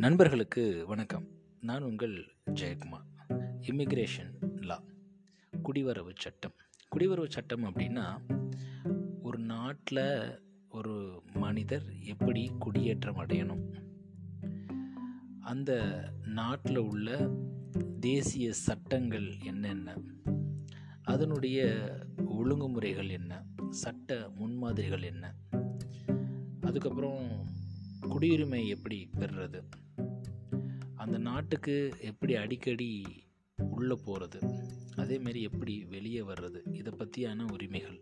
நண்பர்களுக்கு வணக்கம். நான் உங்கள் ஜெயக்குமார். இமிக்ரேஷன் லா குடிவரவு சட்டம். குடிவரவு சட்டம் அப்படின்னா ஒரு நாட்டில் ஒரு மனிதர் எப்படி குடியேற்றம் அடையணும்? அந்த நாட்டில் உள்ள தேசிய சட்டங்கள் என்னென்ன? அதனுடைய ஒழுங்குமுறைகள் என்ன? சட்ட முன்மாதிரிகள் என்ன? அதுக்கப்புறம் குடியுரிமை எப்படி பெறுறது? அந்த நாட்டுக்கு எப்படி அடிக்கடி உள்ளே போகிறது அதேமாரி எப்படி வெளியே வர்றது? இதை பற்றியான உரிமைகள்.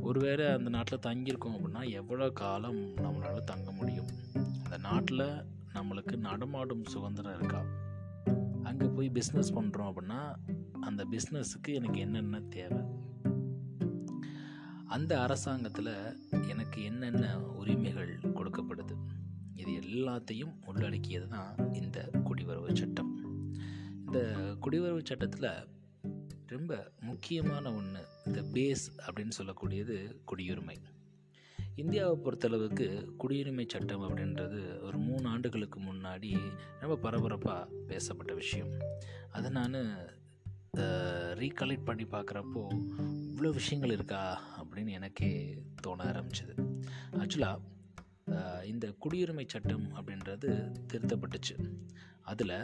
ஒருவேளை அந்த நாட்டில் தங்கியிருக்கோம் அப்படின்னா எவ்வளோ காலம் நம்மளால் தங்க முடியும்? அந்த நாட்டில் நம்மளுக்கு நடமாடும் சுதந்திரம் இருக்கா? அங்கே போய் பிஸ்னஸ் பண்ணுறோம் அப்படின்னா அந்த பிஸ்னஸுக்கு எனக்கு என்னென்ன தேவை? அந்த அரசாங்கத்தில் எனக்கு என்னென்ன உரிமைகள் கொடுக்கப்படுது? எல்லாத்தையும் உள்ளடக்கியது தான் இந்த குடிவரவு சட்டம். இந்த குடிவரவு சட்டத்தில் ரொம்ப முக்கியமான ஒன்று இந்த பேஸ் அப்படின்னு சொல்லக்கூடியது குடியுரிமை. இந்தியாவை பொறுத்தளவுக்கு குடியுரிமை சட்டம் அப்படின்றது ஒரு மூணு ஆண்டுகளுக்கு முன்னாடி ரொம்ப பரபரப்பாக பேசப்பட்ட விஷயம். அதை நான் ரீகலெக்ட் பண்ணி பார்க்குறப்போ இவ்வளோ விஷயங்கள் இருக்கா அப்படின்னு எனக்கே தோண ஆரம்பிச்சது. ஆக்சுவலாக இந்த குடியுரிமை சட்டம் அப்படின்றது திருத்தப்பட்டுச்சு. அதில்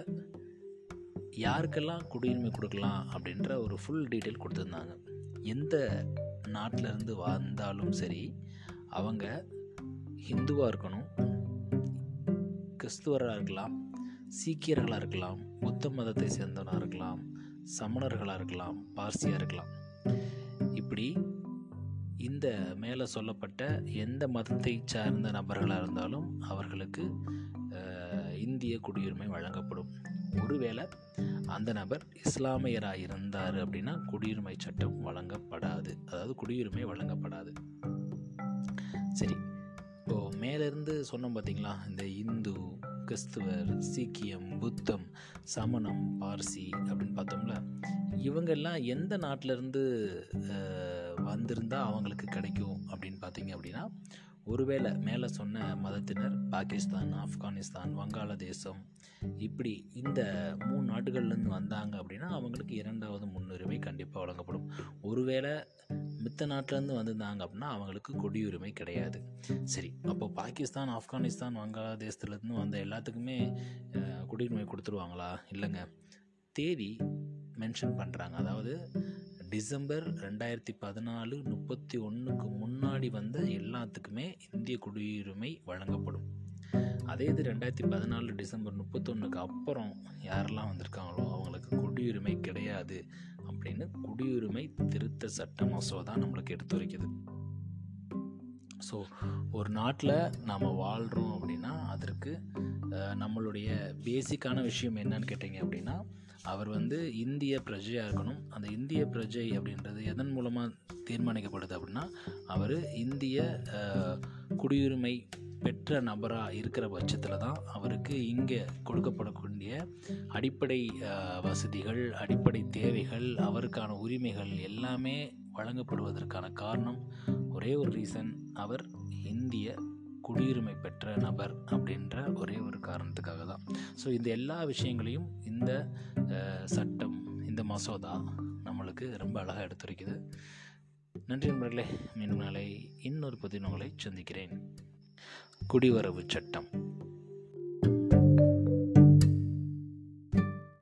யாருக்கெல்லாம் குடியுரிமை கொடுக்கலாம் அப்படின்ற ஒரு ஃபுல் டீட்டெயில் கொடுத்துருந்தாங்க. எந்த நாட்டிலேருந்து வந்தாலும் சரி அவங்க ஹிந்துவாக இருக்கணும் கிறிஸ்துவராக இருக்கலாம் சீக்கியர்களாக இருக்கலாம் புத்த மதத்தை சேர்ந்தவனாக இருக்கலாம் சமணர்களாக இருக்கலாம் பார்சியாக இருக்கலாம். இப்படி இந்த மேலே சொல்லப்பட்ட எந்த மதத்தை சார்ந்த நபர்களாக இருந்தாலும் அவர்களுக்கு இந்திய குடியுரிமை வழங்கப்படும். ஒருவேளை அந்த நபர் இஸ்லாமியராக இருந்தார் அப்படின்னா குடியுரிமை சட்டம் வழங்கப்படாது. அதாவது குடியுரிமை வழங்கப்படாது. சரி. இப்போது மேலேருந்து சொன்னோம் பார்த்தீங்களா இந்த இந்து கிறிஸ்துவர் சீக்கியம் புத்தம் சமணம் பார்சி அப்படின்னு பார்த்தோம்ல இவங்கெல்லாம் எந்த நாட்டிலேருந்து வந்திருந்தால் அவங்களுக்கு கிடைக்கும் அப்படின்னு பார்த்தீங்க அப்படின்னா ஒருவேளை மேலே சொன்ன மதத்தினர் பாகிஸ்தான் ஆப்கானிஸ்தான் வங்காளதேசம் இப்படி இந்த மூணு நாடுகள்லேருந்து வந்தாங்க அப்படின்னா அவங்களுக்கு இரண்டாவது முன்னுரிமை கண்டிப்பாக வழங்கப்படும். ஒருவேளை மித்த நாட்டிலேருந்து வந்திருந்தாங்க அப்படின்னா அவங்களுக்கு குடியுரிமை கிடையாது. சரி அப்போ பாகிஸ்தான் ஆப்கானிஸ்தான் வங்காளதேசத்துலேருந்து வந்த எல்லாத்துக்குமே குடியுரிமை கொடுத்துருவாங்களா? இல்லைங்க. தேதி மென்ஷன் பண்ணுறாங்க அதாவது டிசம்பர் ரெண்டாயிரத்தி பதினாலு முப்பத்தி ஒன்றுக்கு முன்னாடி வந்த எல்லாத்துக்குமே இந்திய குடியுரிமை வழங்கப்படும். அதே இது ரெண்டாயிரத்தி பதினாலு டிசம்பர் முப்பத்தொன்றுக்கு அப்புறம் யாரெல்லாம் வந்திருக்காங்களோ அவங்களுக்கு குடியுரிமை கிடையாது அப்படின்னு குடியுரிமை திருத்த சட்ட மசோதா நம்மளுக்கு எடுத்துரைக்குது ஸோ ஒரு நாட்டில் நாம் வாழ்கிறோம் அப்படின்னா அதற்கு நம்மளுடைய பேசிக்கான விஷயம் என்னன்னு கேட்டிங்க அப்படின்னா அவர் வந்து இந்திய பிரஜையாக இருக்கணும். அந்த இந்திய பிரஜை அப்படின்றது எதன் மூலமாக தீர்மானிக்கப்படுது அப்படின்னா அவர் இந்திய குடியுரிமை பெற்ற நபராக இருக்கிற பட்சத்தில் தான் அவருக்கு இங்கே கொடுக்கப்படக்கூடிய அடிப்படை வசதிகள் அடிப்படை தேவைகள் அவருக்கான உரிமைகள் எல்லாமே வழங்கப்படுவதற்கான காரணம் ஒரே ஒரு ரீசன் அவர் இந்திய குடியுரிமை பெற்ற நபர் அப்படின்ற ஒரே ஒரு காரணத்துக்காக தான். ஸோ இந்த எல்லா விஷயங்களையும் இந்த சட்டம் இந்த மசோதா நம்மளுக்கு ரொம்ப அழகாக எடுத்துரைக்குது. நன்றி நண்பர்களே மீண்டும் நாளை இன்னொரு புதினங்களை சந்திக்கிறேன். குடிவரவு சட்டம்.